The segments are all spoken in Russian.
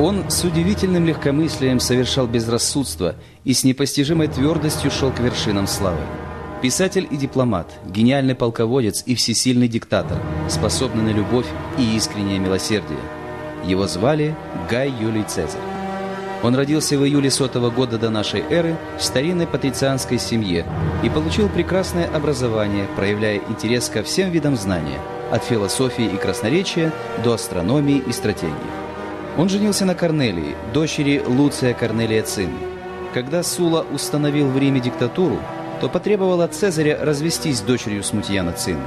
Он с удивительным легкомыслием совершал безрассудство и с непостижимой твердостью шел к вершинам славы. Писатель и дипломат, гениальный полководец и всесильный диктатор, способный на любовь и искреннее милосердие. Его звали Гай Юлий Цезарь. Он родился в июле сотого года до нашей эры в старинной патрицианской семье и получил прекрасное образование, проявляя интерес ко всем видам знания, от философии и красноречия до астрономии и стратегии. Он женился на Корнелии, дочери Луция Корнелия Цин. Когда Сула установил в Риме диктатуру, то потребовал от Цезаря развестись с дочерью Смутьяна Цин.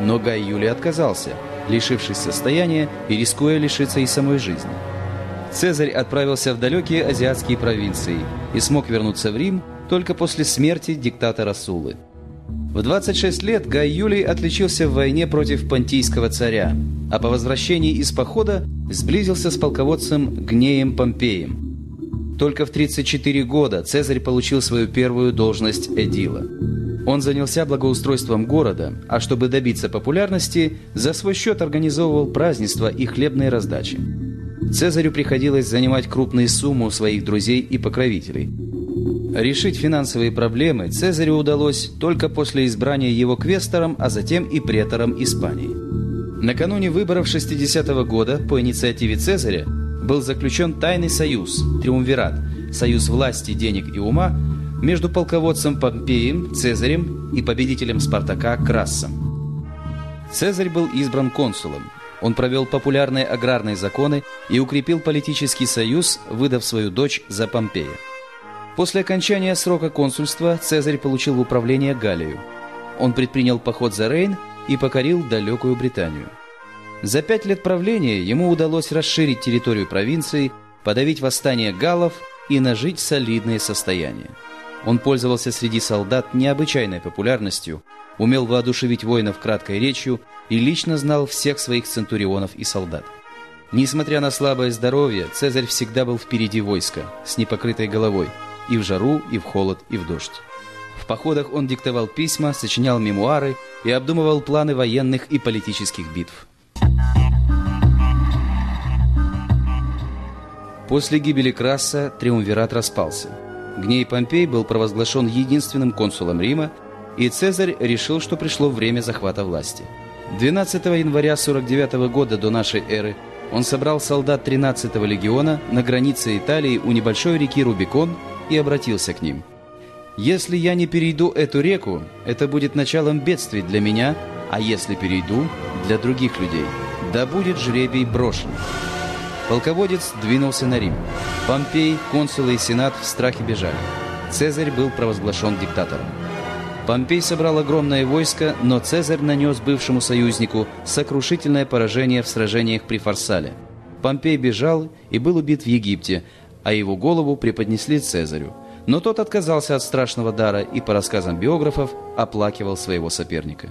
Но Гай Юлий отказался, лишившись состояния и рискуя лишиться и самой жизни. Цезарь отправился в далекие азиатские провинции и смог вернуться в Рим только после смерти диктатора Сулы. В 26 лет Гай Юлий отличился в войне против понтийского царя, а по возвращении из похода сблизился с полководцем Гнеем Помпеем. Только в 34 года Цезарь получил свою первую должность эдила. Он занялся благоустройством города, а чтобы добиться популярности, за свой счет организовывал празднества и хлебные раздачи. Цезарю приходилось занимать крупные суммы у своих друзей и покровителей. Решить финансовые проблемы Цезарю удалось только после избрания его квестором, а затем и претором Испании. Накануне выборов 60 -го года по инициативе Цезаря был заключен тайный союз, триумвират, союз власти, денег и ума между полководцем Помпеем, Цезарем и победителем Спартака Крассом. Цезарь был избран консулом, он провел популярные аграрные законы и укрепил политический союз, выдав свою дочь за Помпея. После окончания срока консульства Цезарь получил в управление Галлию. Он предпринял поход за Рейн и покорил далекую Британию. За пять лет правления ему удалось расширить территорию провинции, подавить восстание галлов и нажить солидное состояние. Он пользовался среди солдат необычайной популярностью, умел воодушевить воинов краткой речью и лично знал всех своих центурионов и солдат. Несмотря на слабое здоровье, Цезарь всегда был впереди войска, с непокрытой головой, и в жару, и в холод, и в дождь. В походах он диктовал письма, сочинял мемуары и обдумывал планы военных и политических битв. После гибели Краса триумвират распался. Гней Помпей был провозглашен единственным консулом Рима и Цезарь решил, что пришло время захвата власти. 12 января 49 года до нашей эры он собрал солдат 13-го легиона на границе Италии у небольшой реки Рубикон и обратился к ним. «Если я не перейду эту реку, это будет началом бедствий для меня, а если перейду, для других людей. Да будет жребий брошен». Полководец двинулся на Рим. Помпей, консулы и сенат в страхе бежали. Цезарь был провозглашен диктатором. Помпей собрал огромное войско, но Цезарь нанес бывшему союзнику сокрушительное поражение в сражениях при Фарсале. Помпей бежал и был убит в Египте, а его голову преподнесли Цезарю. Но тот отказался от страшного дара и, по рассказам биографов, оплакивал своего соперника.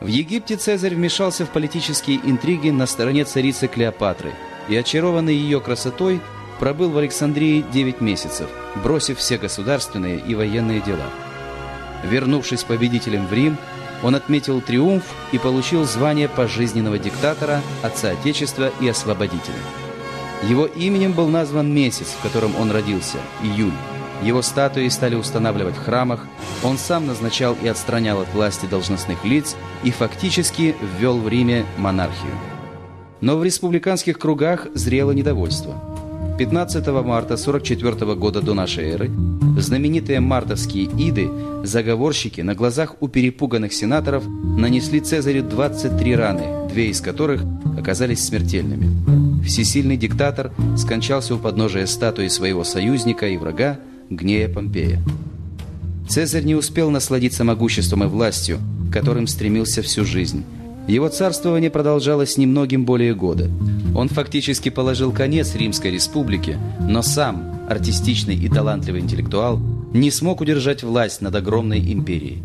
В Египте Цезарь вмешался в политические интриги на стороне царицы Клеопатры и, очарованный ее красотой, пробыл в Александрии 9 месяцев, бросив все государственные и военные дела – Вернувшись победителем в Рим, он отметил триумф и получил звание пожизненного диктатора, отца Отечества и освободителя. Его именем был назван месяц, в котором он родился – июль. Его статуи стали устанавливать в храмах, он сам назначал и отстранял от власти должностных лиц и фактически ввел в Риме монархию. Но в республиканских кругах зрело недовольство – 15 марта 44 года до нашей эры знаменитые мартовские иды, заговорщики на глазах у перепуганных сенаторов нанесли Цезарю 23 раны, две из которых оказались смертельными. Всесильный диктатор скончался у подножия статуи своего союзника и врага Гнея Помпея. Цезарь не успел насладиться могуществом и властью, которым стремился всю жизнь – его царствование продолжалось немногим более года. Он фактически положил конец Римской республике, но сам, артистичный и талантливый интеллектуал, не смог удержать власть над огромной империей.